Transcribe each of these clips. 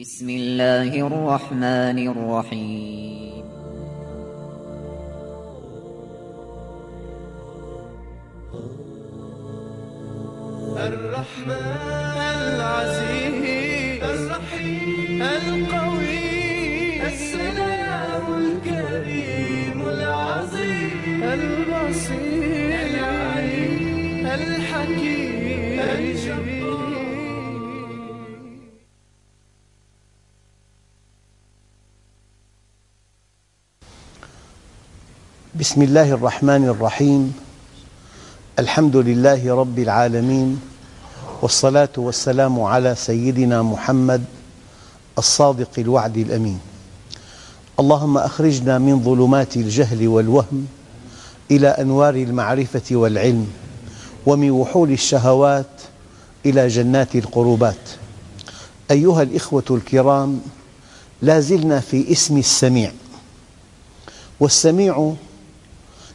بسم الله الرحمن الرحيم. الرحمن العزيز الرحيم القوي بسم الله الرحمن الرحيم. الحمد لله رب العالمين والصلاة والسلام على سيدنا محمد الصادق الوعد الأمين. اللهم أخرجنا من ظلمات الجهل والوهم إلى أنوار المعرفة والعلم ومن وحول الشهوات إلى جنات القربات. أيها الإخوة الكرام لا زلنا في اسم السميع والسميع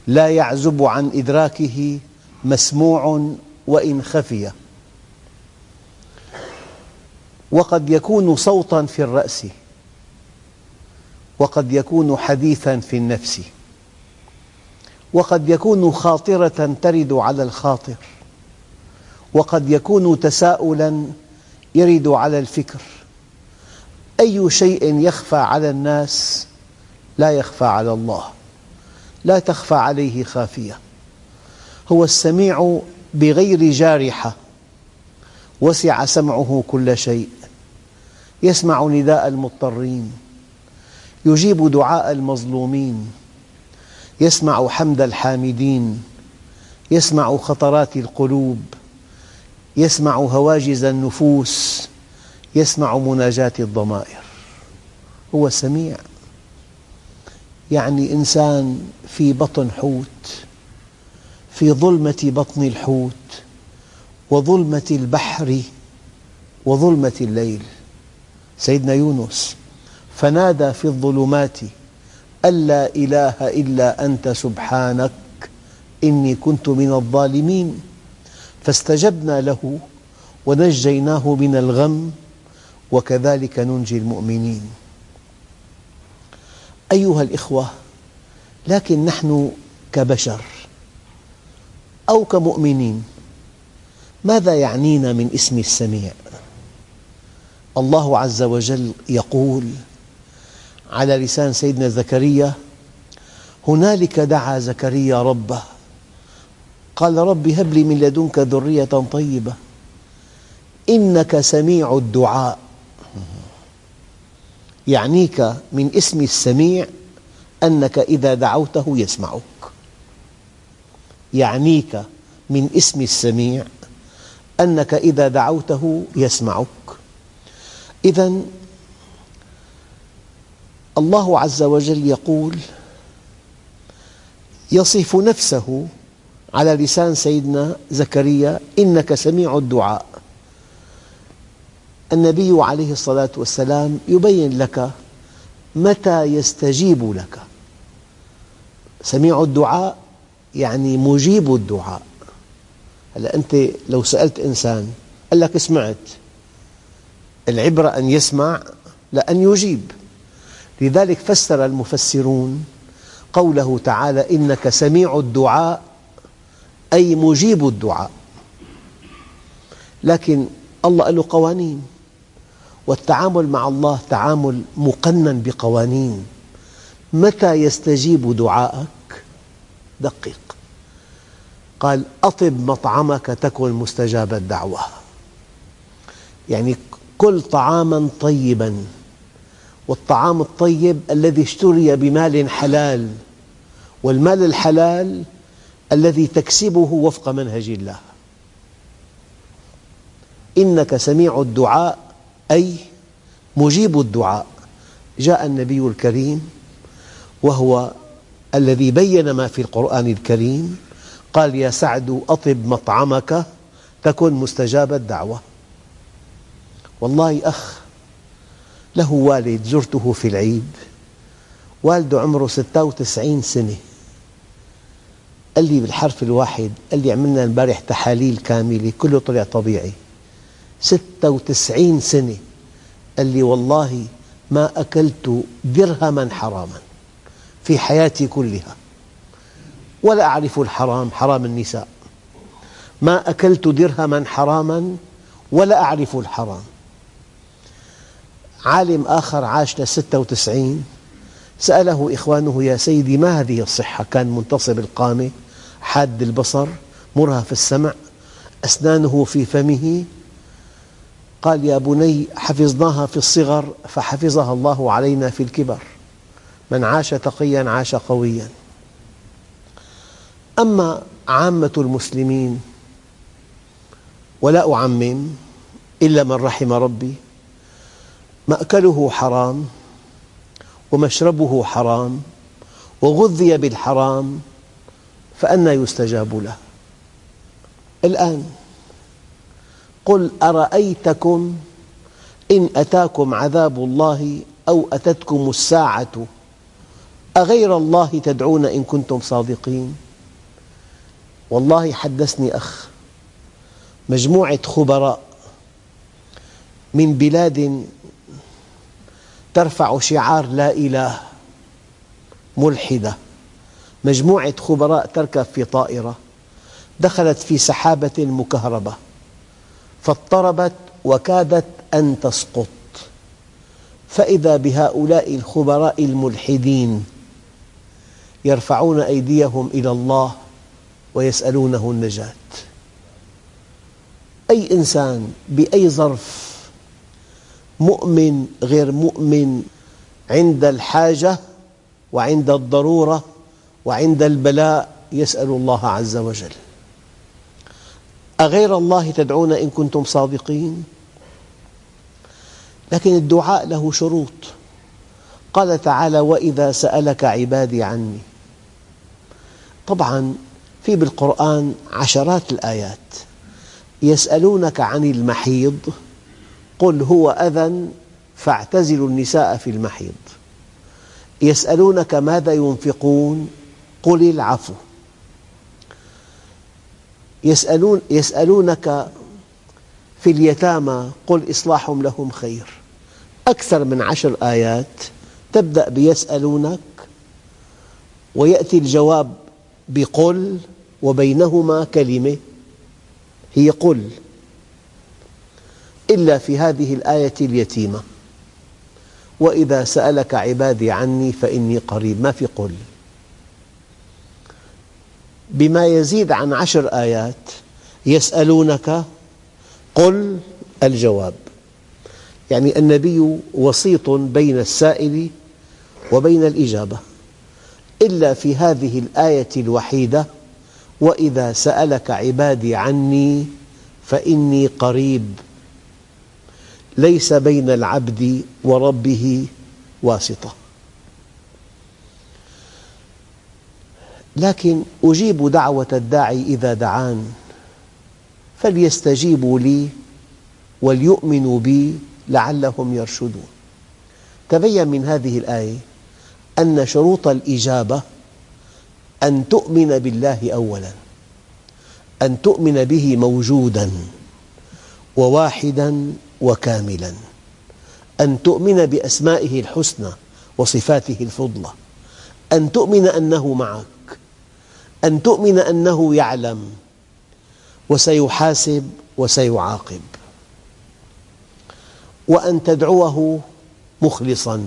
لا يعزب عن إدراكه مسموع وإن خفي. وقد يكون صوتا في الرأس وقد يكون حديثا في النفس وقد يكون خاطرة ترد على الخاطر وقد يكون تساؤلا يرد على الفكر. أي شيء يخفى على الناس لا يخفى على الله. لا تخفى عليه خافية. هو السميع بغير جارحة. وسع سمعه كل شيء. يسمع نداء المضطرين. يجيب دعاء المظلومين. يسمع حمد الحامدين. يسمع خطرات القلوب. يسمع هواجز النفوس. يسمع مناجاة الضمائر. هو سميع يعني إنسان في بطن حوت في ظلمة بطن الحوت وظلمة البحر وظلمة الليل. سيدنا يونس فنادى في الظلمات أن لا إله إلا أنت سبحانك إني كنت من الظالمين. فاستجبنا له ونجيناه من الغم وكذلك ننجي المؤمنين. أيها الإخوة لكن نحن كبشر أو كمؤمنين ماذا يعنينا من اسم السميع؟ الله عز وجل يقول على لسان سيدنا زكريا هنالك دعا زكريا ربه. قال رب هب لي من لدنك ذرية طيبة إنك سميع الدعاء. يعنيك من اسم السميع أنك إذا دعوته يسمعك. يعنيك من اسم السميع أنك إذا دعوته يسمعك. إذا الله عز وجل يقول يصف نفسه على لسان سيدنا زكريا إنك سميع الدعاء. النبي عليه الصلاة والسلام يبين لك متى يستجيب لك. سميع الدعاء يعني مجيب الدعاء. هلا أنت لو سألت إنسان قال لك سمعت العبرة أن يسمع لا أن يجيب. لذلك فسر المفسرون قوله تعالى إنك سميع الدعاء أي مجيب الدعاء. لكن الله له قوانين. والتعامل مع الله تعامل مقنن بقوانين. متى يستجيب دعاءك دقق قال أطب مطعمك تكن مستجاب الدعوة. يعني كل طعاما طيبا. والطعام الطيب الذي اشتري بمال حلال والمال الحلال الذي تكسبه وفق منهج الله. إنك سميع الدعاء أي مجيب الدعاء. جاء النبي الكريم وهو الذي بين ما في القرآن الكريم. قال يا سعد أطب مطعمك تكن مستجاب الدعوة. والله أخ له والد زرته في العيد والده عمره 96 سنة. قال لي بالحرف الواحد قال لي عملنا البارح تحاليل كاملة كله طلع طبيعي. 96 سنة. قال لي والله ما أكلت درهما حراما في حياتي كلها ولا أعرف الحرام حرام النساء. ما أكلت درهما حراما ولا أعرف الحرام. عالم آخر عاش لستة وتسعين. سأله إخوانه يا سيدي ما هذه الصحة؟ كان منتصب القامة حاد البصر مرهف السمع أسنانه في فمه قال يا بني حفظناها في الصغر فحفظها الله علينا في الكبر. من عاش تقيا عاش قويا. أما عامة المسلمين ولا أعمم إلا من رحم ربي مأكله حرام ومشربه حرام وغذي بالحرام فأنى يستجاب له. الآن قل أرأيتكم إن أتاكم عذاب الله أو أتتكم الساعة أغير الله تدعون إن كنتم صادقين؟ والله حدثني أخ مجموعة خبراء من بلاد ترفع شعار لا إله ملحدة. مجموعة خبراء تركب في طائرة دخلت في سحابة مكهربة. فاضطربت وكادت أن تسقط. فإذا بهؤلاء الخبراء الملحدين يرفعون أيديهم إلى الله ويسألونه النجاة. أي إنسان بأي ظرف مؤمن غير مؤمن عند الحاجة وعند الضرورة وعند البلاء يسأل الله عز وجل. أغير الله تدعون إن كنتم صادقين؟ لكن الدعاء له شروط. قال تعالى وإذا سألك عبادي عني. طبعا في بالقرآن عشرات الآيات. يسألونك عن المحيض قل هو أذى فاعتزلوا النساء في المحيض. يسألونك ماذا ينفقون قل العفو. يسألون يسألونك في اليتامى قل إصلاح لهم خير. أكثر من عشر آيات تبدأ بيسألونك ويأتي الجواب بقل وبينهما كلمة هي قل. إلا في هذه الآية اليتيمة. وإذا سألك عبادي عني فإني قريب. ما في قل. بما يزيد عن عشر آيات يسألونك قل الجواب. يعني النبي وسيط بين السائل وبين الإجابة. إلا في هذه الآية الوحيدة وإذا سألك عبادي عني فإني قريب. ليس بين العبد وربه واسطة. لكن أجيب دعوة الداعي إذا دعان. فليستجيبوا لي وليؤمنوا بي لعلهم يرشدون. تبين من هذه الآية أن شروط الإجابة أن تؤمن بالله أولاً أن تؤمن به موجوداً وواحداً وكاملاً أن تؤمن بأسمائه الحسنى وصفاته الفضلى أن تؤمن أنه معك أن تؤمن أنه يعلم وسيحاسب وسيعاقب وأن تدعوه مخلصاً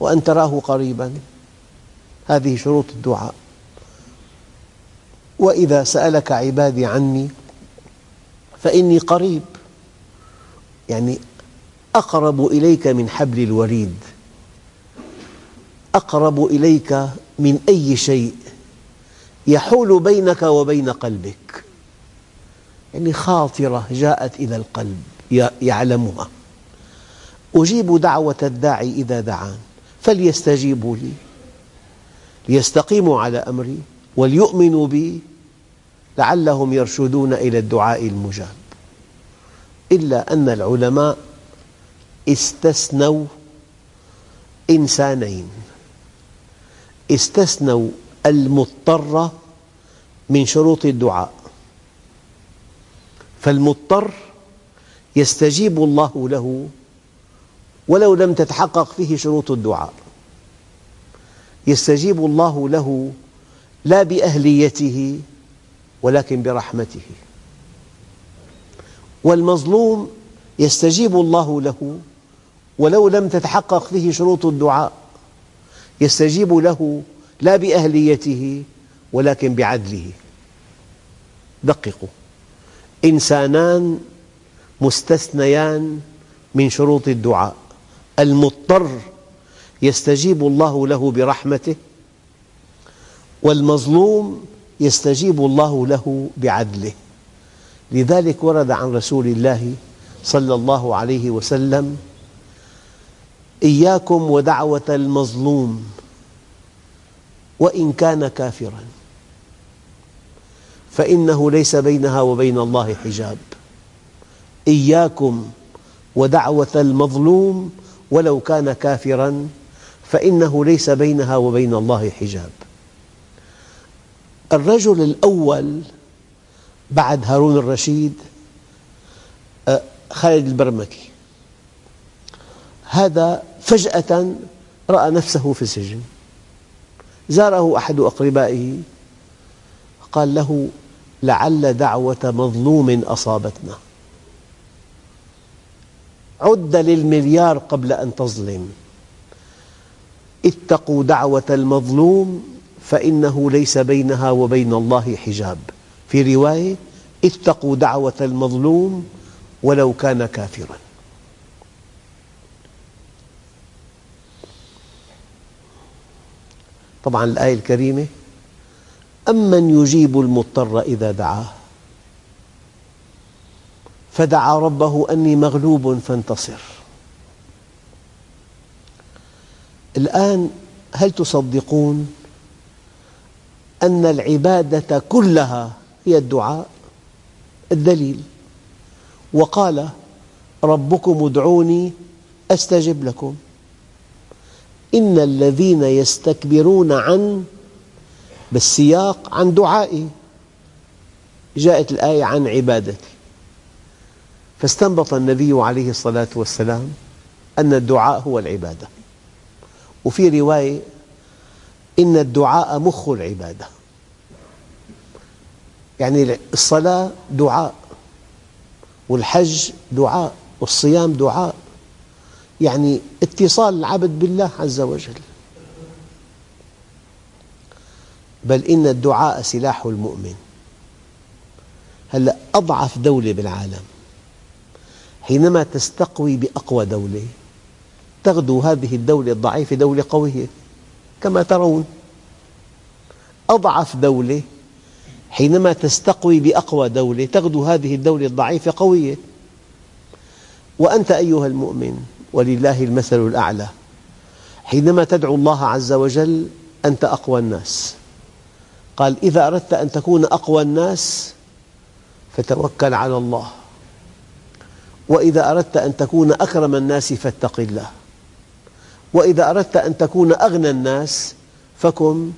وأن تراه قريباً. هذه شروط الدعاء. وإذا سألك عبادي عني فإني قريب يعني أقرب إليك من حبل الوريد أقرب إليك من أي شيء يحول بينك وبين قلبك. يعني خاطرة جاءت إلى القلب يعلمها. أجيب دعوة الداعي إذا دعان فليستجيبوا لي. ليستقيموا على أمري وليؤمنوا بي لعلهم يرشدون إلى الدعاء المجاب. إلا أن العلماء استثنوا إنسانين. استثنوا المضطر من شروط الدعاء. فالمضطر يستجيب الله له ولو لم تتحقق فيه شروط الدعاء. يستجيب الله له لا بأهليته ولكن برحمته. والمظلوم يستجيب الله له ولو لم تتحقق فيه شروط الدعاء يستجيب له لا بأهليته ولكن بعدله. دققوا. إنسانان مستثنيان من شروط الدعاء. المضطر يستجيب الله له برحمته والمظلوم يستجيب الله له بعدله. لذلك ورد عن رسول الله صلى الله عليه وسلم إياكم ودعوة المظلوم وإن كان كافراً. فإنه ليس بينها وبين الله حجاب. إياكم ودعوة المظلوم ولو كان كافراً فإنه ليس بينها وبين الله حجاب. الرجل الأول بعد هارون الرشيد آه، خالد البرمكي. هذا فجأة رأى نفسه في السجن. زاره أحد أقربائه. قال له لعل دعوة مظلوم أصابتنا. عد للمليار قبل أن تظلم. اتقوا دعوة المظلوم فإنه ليس بينها وبين الله حجاب. في رواية اتقوا دعوة المظلوم ولو كان كافراً. طبعا الآية الكريمة أمن يجيب المضطر إذا دعاه؟ فدعا ربه أني مغلوب فانتصر. الآن هل تصدقون أن العبادة كلها هي الدعاء؟ الدليل. وقال ربكم ادعوني أستجب لكم. إن الذين يستكبرون عن بالسياق عن دعائي. جاءت الآية عن عبادتي. فاستنبط النبي عليه الصلاة والسلام أن الدعاء هو العبادة. وفي رواية إن الدعاء مخ العبادة. يعني الصلاة دعاء والحج دعاء والصيام دعاء. يعني اتصال العبد بالله عز وجل. بل إن الدعاء سلاح المؤمن. هلأ أضعف دولة بالعالم. حينما تستقوي بأقوى دولة تغدو هذه الدولة الضعيفة دولة قوية كما ترون. أضعف دولة حينما تستقوي بأقوى دولة تغدو هذه الدولة الضعيفة قوية. وأنت أيها المؤمن ولله المثل الأعلى. حينما تدعو الله عز وجل أنت أقوى الناس. قال إذا أردت أن تكون أقوى الناس فتوكل على الله. وإذا أردت أن تكون أكرم الناس فاتق الله. وإذا أردت أن تكون أغنى الناس فكن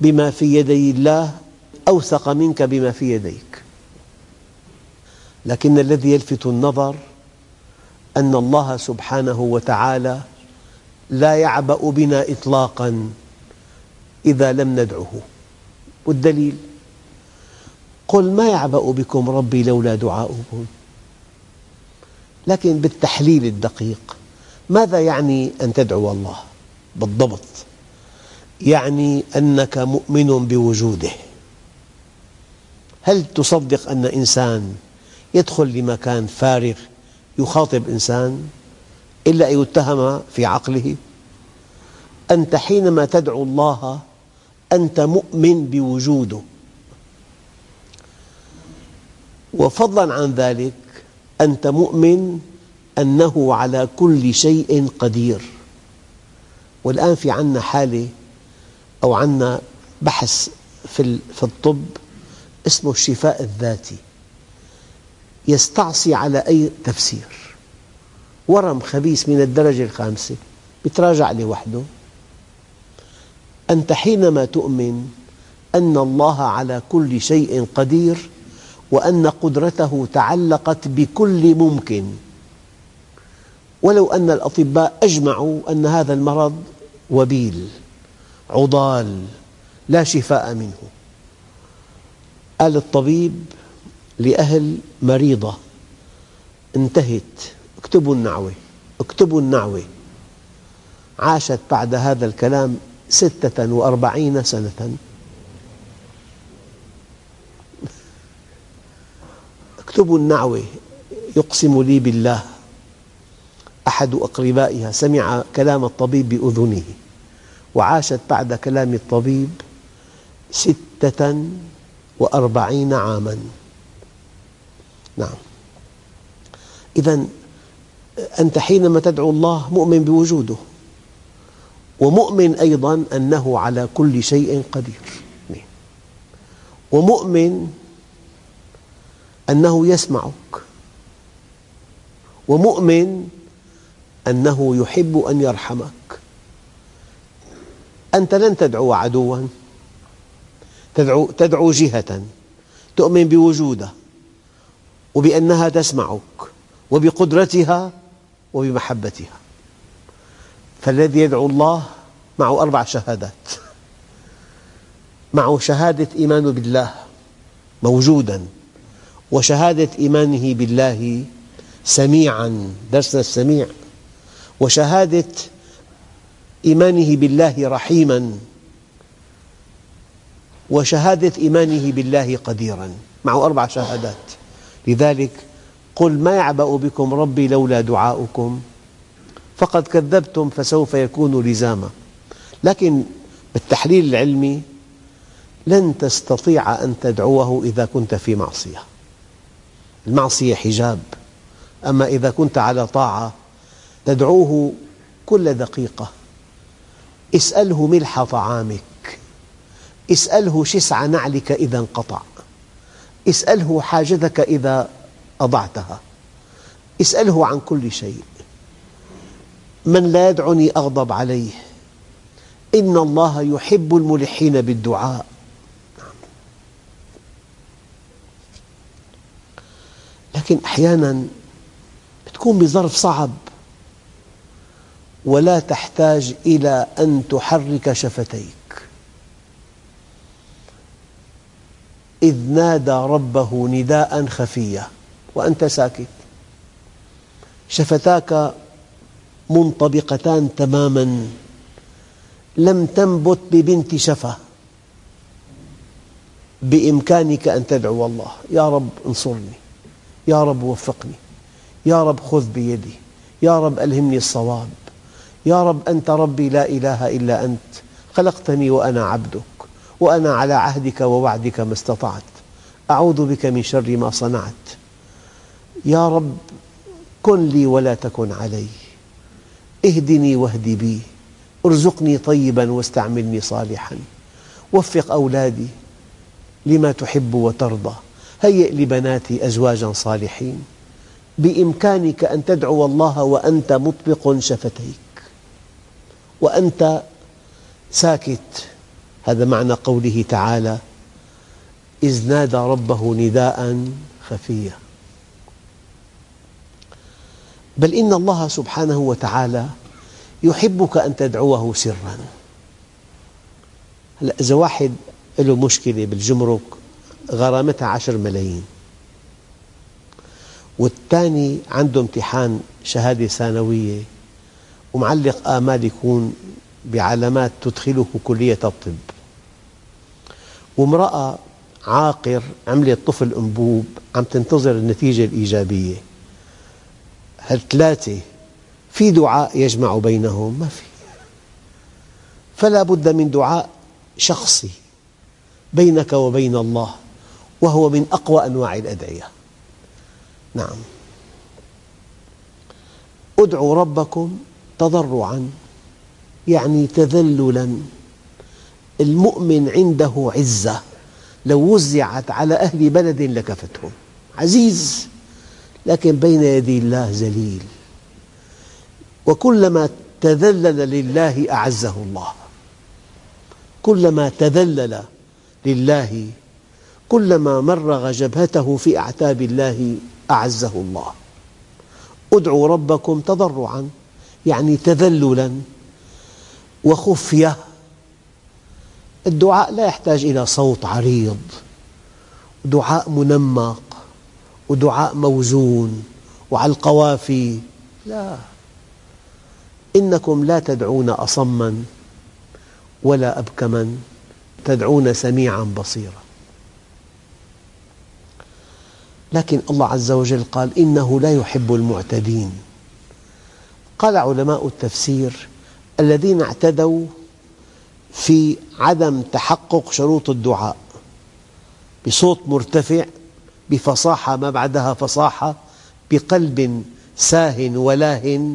بما في يدي الله أوثق منك بما في يديك. لكن الذي يلفت النظر أن الله سبحانه وتعالى لا يعبأ بنا إطلاقا إذا لم ندعه. والدليل؟ قل ما يعبأ بكم ربي لولا دعاؤكم. لكن بالتحليل الدقيق ماذا يعني أن تدعو الله؟ بالضبط. يعني أنك مؤمن بوجوده. هل تصدق أن إنسان يدخل لمكان فارغ يخاطب إنسان إلا أن يتهم في عقله؟ أنت حينما تدعو الله أنت مؤمن بوجوده. وفضلا عن ذلك أنت مؤمن أنه على كل شيء قدير. والآن في عنا حالة أو عنا بحث في الطب اسمه الشفاء الذاتي. يستعصي على أي تفسير. ورم خبيث من الدرجة الخامسة يتراجع لوحده. أنت حينما تؤمن أن الله على كل شيء قدير وأن قدرته تعلقت بكل ممكن. ولو أن الأطباء أجمعوا أن هذا المرض وبيل عضال لا شفاء منه. قال الطبيب لأهل مريضة. انتهت. اكتبوا النعوة. اكتبوا النعوة. عاشت بعد هذا الكلام ستة وأربعين سنة. اكتبوا النعوة. يقسم لي بالله. أحد أقربائها سمع كلام الطبيب بأذنه. وعاشت بعد كلام الطبيب ستة وأربعين عاما. نعم. إذا أنت حينما تدعو الله مؤمن بوجوده ومؤمن أيضا أنه على كل شيء قدير. ومؤمن أنه يسمعك. ومؤمن أنه يحب أن يرحمك. أنت لن تدعو عدوا. تدعو, تدعو جهة. تؤمن بوجوده. وبأنها تسمعك وبقدرتها وبمحبتها. فالذي يدعو الله معه أربع شهادات. معه شهادة إيمان بالله موجوداً وشهادة إيمانه بالله سميعاً درسنا السميع. وشهادة إيمانه بالله رحيماً. وشهادة إيمانه بالله قديراً. معه أربع شهادات. لذلك قل ما يعبأ بكم ربي لولا دعاؤكم فقد كذبتم فسوف يكون لزاما. لكن بالتحليل العلمي لن تستطيع أن تدعوه إذا كنت في معصية. المعصية حجاب. أما إذا كنت على طاعة تدعوه كل دقيقة. اسأله ملح طعامك. اسأله شسع نعلك إذا انقطع. اسأله حاجتك إذا أضعتها. اسأله عن كل شيء. من لا يدعني أغضب عليه. إن الله يحب الملحين بالدعاء. لكن أحيانا تكون بظرف صعب. ولا تحتاج إلى أن تحرك شفتيك. إذ نادى ربه نداء خفيا وأنت ساكت. شفتاك منطبقتان تماما لم تنبت ببنت شفة بإمكانك أن تدعو الله. يا رب انصرني يا رب وفقني يا رب خذ بيدي يا رب ألهمني الصواب يا رب أنت ربي لا إله إلا أنت خلقتني وأنا عبدك. وأنا على عهدك ووعدك ما استطعت. أعوذ بك من شر ما صنعت. يا رب كن لي ولا تكن علي. اهدني واهد بي. ارزقني طيبا واستعملني صالحا. وفق أولادي لما تحب وترضى. هيئ لبناتي أزواجا صالحين. بإمكانك أن تدعو الله وأنت مطبق شفتيك. وأنت ساكت هذا معنى قوله تعالى إذ نادى ربه نداء خفيا. بل إن الله سبحانه وتعالى يحبك أن تدعوه سرا. هلأ إذا واحد له مشكلة بالجمرك غرامتها عشر ملايين. والثاني عنده امتحان شهادة ثانوية ومعلق آمال يكون بعلامات تدخله كلية الطب. وامرأة عاقر عملت طفل أنبوب عم تنتظر النتيجة الإيجابية. هالثلاثة في دعاء يجمع بينهم؟ ما في. فلا بد من دعاء شخصي بينك وبين الله وهو من أقوى أنواع الأدعية. نعم. ادعوا ربكم تضرعا. يعني تذللا. المؤمن عنده عزة. لو وزعت على أهل بلد لكفتهم. عزيز. لكن بين يدي الله ذليل. وكلما تذلل لله أعزه الله. كلما تذلل لله. كلما مرغ جبهته في أعتاب الله أعزه الله. ادعوا ربكم تضرعا. يعني تذللا. وخفية الدعاء لا يحتاج إلى صوت عريض. دعاء منمق ودعاء موزون وعلى القوافي لا. إنكم لا تدعون أصما ولا أبكما تدعون سميعا بصيرا. لكن الله عز وجل قال إنه لا يحب المعتدين. قال علماء التفسير الذين اعتدوا في عدم تحقق شروط الدعاء بصوت مرتفع بفصاحة ما بعدها فصاحة بقلب ساه ولاه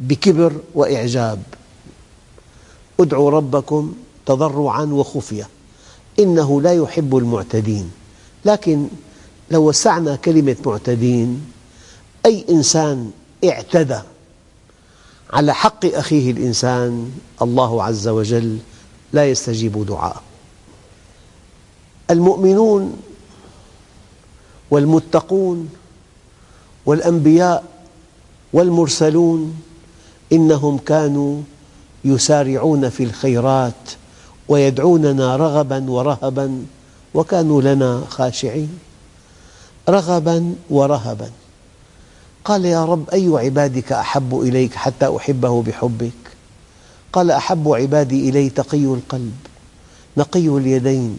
بكبر وإعجاب. ادعوا ربكم تضرعا وخفية. إنه لا يحب المعتدين. لكن لو وسعنا كلمة معتدين أي إنسان اعتدى على حق أخيه الإنسان الله عز وجل لا يستجيب دعاءه. المؤمنون والمتقون والأنبياء والمرسلون إنهم كانوا يسارعون في الخيرات ويدعوننا رغبا ورهبا وكانوا لنا خاشعين. رغبا ورهبا. قال يا رب أي عبادك أحب إليك حتى أحبه بحبك؟ قال أحب عبادي إلي تقي القلب نقي اليدين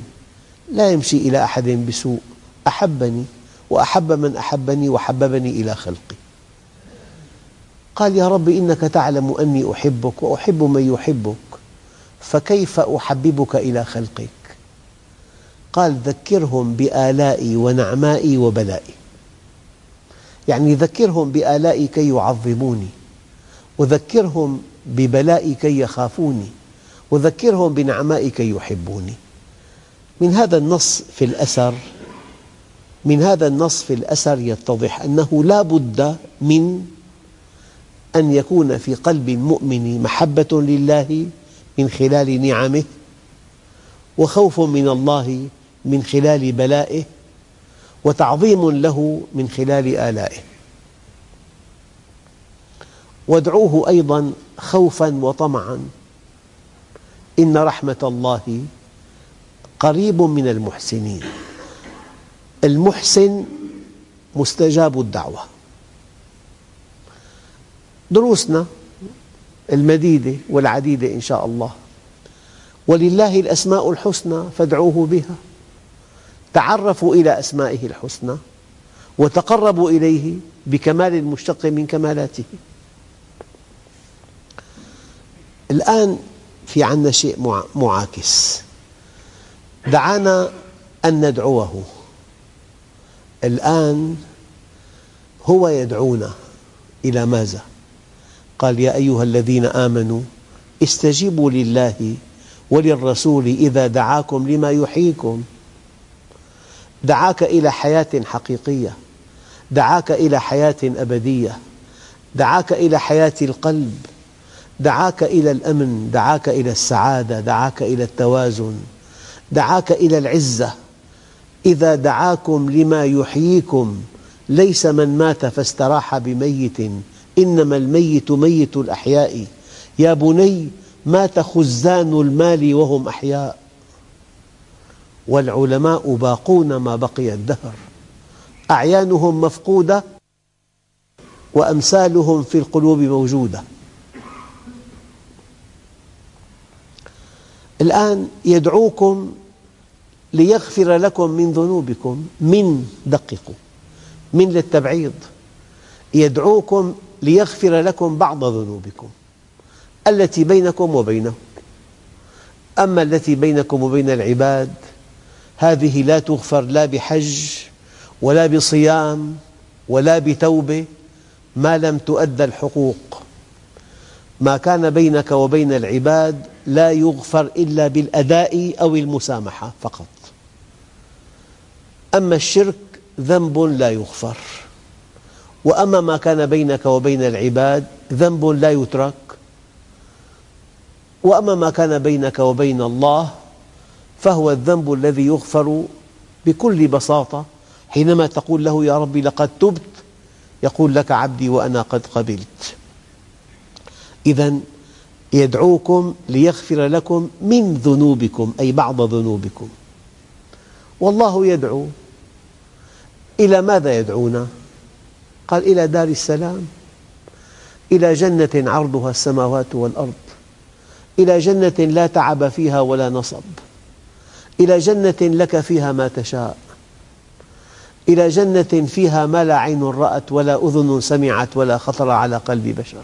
لا يمشي إلى أحد بسوء أحبني وأحب من أحبني وحببني إلى خلقي. قال يا رب إنك تعلم أني أحبك وأحب من يحبك فكيف أحببك إلى خلقك؟ قال ذكرهم بآلائي ونعمائي وبلائي. يعني ذكرهم بآلائي كي يعظموني وذكرهم ببلائي كي يخافوني وذكرهم بنعمائي كي يحبوني. من هذا النص في الأثر من هذا النص في الأثر يتضح أنه لا بد من أن يكون في قلب المؤمن محبة لله من خلال نعمه وخوف من الله من خلال بلائه وتعظيم له من خلال آلائه. وادعوه أيضا خوفا وطمعا. إن رحمة الله قريب من المحسنين. المحسن مستجاب الدعوة. دروسنا المديدة والعديدة إن شاء الله. ولله الأسماء الحسنى فادعوه بها. تعرفوا إلى أسمائه الحسنى وتقربوا إليه بكمال مشتق من كمالاته. الآن في عنا شيء معاكس. دعانا أن ندعوه. الآن هو يدعونا إلى ماذا؟ قال يا أيها الذين آمنوا استجيبوا لله وللرسول إذا دعاكم لما يحييكم. دعاك إلى حياة حقيقية دعاك إلى حياة أبدية دعاك إلى حياة القلب دعاك إلى الأمن دعاك إلى السعادة دعاك إلى التوازن دعاك إلى العزة. إذا دعاكم لما يحييكم ليس من مات فاستراح بميت إنما الميت ميت الأحياء. يا بني مات خزان المال وهم أحياء؟ والعلماء باقون ما بقي الدهر. أعيانهم مفقودة وأمثالهم في القلوب موجودة. الآن يدعوكم ليغفر لكم من ذنوبكم من دققوا من للتبعيض. يدعوكم ليغفر لكم بعض ذنوبكم التي بينكم وبينه. أما التي بينكم وبين العباد هذه لا تغفر لا بحج ولا بصيام ولا بتوبة ما لم تؤدى الحقوق. ما كان بينك وبين العباد لا يغفر إلا بالأداء أو المسامحة فقط. أما الشرك ذنب لا يغفر. وأما ما كان بينك وبين العباد ذنب لا يترك. وأما ما كان بينك وبين الله فهو الذنب الذي يغفر بكل بساطة. حينما تقول له يا ربي لقد تبت يقول لك عبدي وأنا قد قبلت. إذا يدعوكم ليغفر لكم من ذنوبكم أي بعض ذنوبكم. والله يدعو. إلى ماذا يدعونا؟ قال إلى دار السلام. إلى جنة عرضها السماوات والأرض. إلى جنة لا تعب فيها ولا نصب. إلى جنة لك فيها ما تشاء. إلى جنة فيها ما لا عين رأت ولا أذن سمعت ولا خطر على قلب بشر.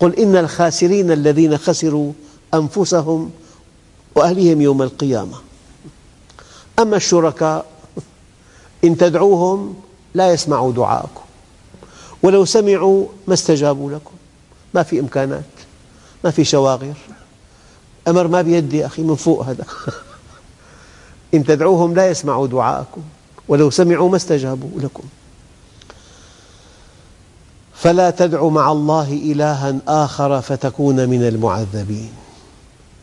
قل إن الخاسرين الذين خسروا أنفسهم وأهلهم يوم القيامة. أما الشركاء إن تدعوهم لا يسمعوا دعاءكم. ولو سمعوا ما استجابوا لكم. ما في إمكانات ما في شواغر. أمر ما بيدي أخي من فوق هذا. إن تدعوهم لا يسمعوا دعاءكم ولو سمعوا ما استجابوا لكم. فلا تدع مع الله إلها آخر فتكون من المعذبين.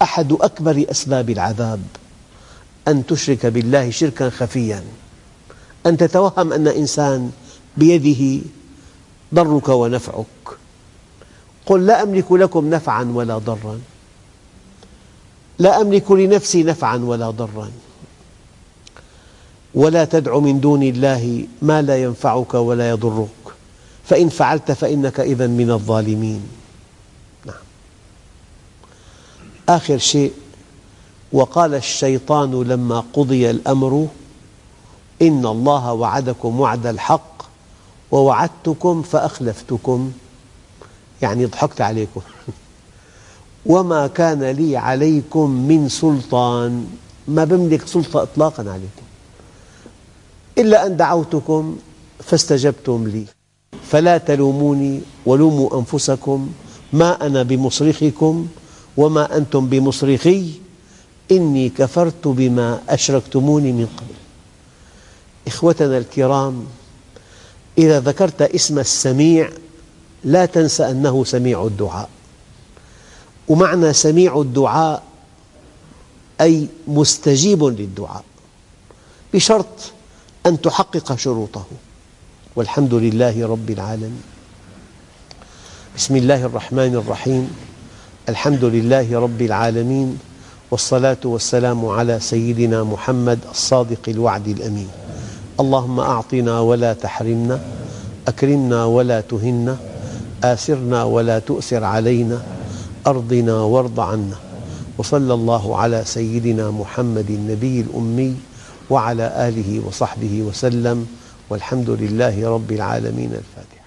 أحد أكبر أسباب العذاب أن تشرك بالله شركا خفيا. أن تتوهم أن إنسان بيده ضرك ونفعك. قل لا أملك لكم نفعا ولا ضرا. لا أملك لنفسي نفعا ولا ضرا. ولا تدع من دون الله ما لا ينفعك ولا يضرك. فإن فعلت فإنك إذا من الظالمين. نعم. آخر شيء وقال الشيطان لما قضي الأمر إن الله وعدكم وعد الحق ووعدتكم فأخلفتكم. يعني ضحكت عليكم. وما كان لي عليكم من سلطان. ما بملك سلطة إطلاقا عليكم. إلا أن دعوتكم فاستجبتم لي. فلا تلوموني ولوموا أنفسكم ما أنا بمصرخكم وما أنتم بمصرخي. إني كفرت بما أشركتموني من قبل. إخوتنا الكرام إذا ذكرت اسم السميع لا تنسى أنه سميع الدعاء. ومعنى سميع الدعاء أي مستجيب للدعاء. بشرط أن تحقق شروطه. والحمد لله رب العالمين. بسم الله الرحمن الرحيم. الحمد لله رب العالمين. والصلاة والسلام على سيدنا محمد الصادق الوعد الأمين. اللهم أعطنا ولا تحرمنا أكرمنا ولا تهنا آسرنا ولا تؤثر علينا أرضنا وارض عنا. وصلى الله على سيدنا محمد النبي الأمي وعلى آله وصحبه وسلم والحمد لله رب العالمين الفاتحة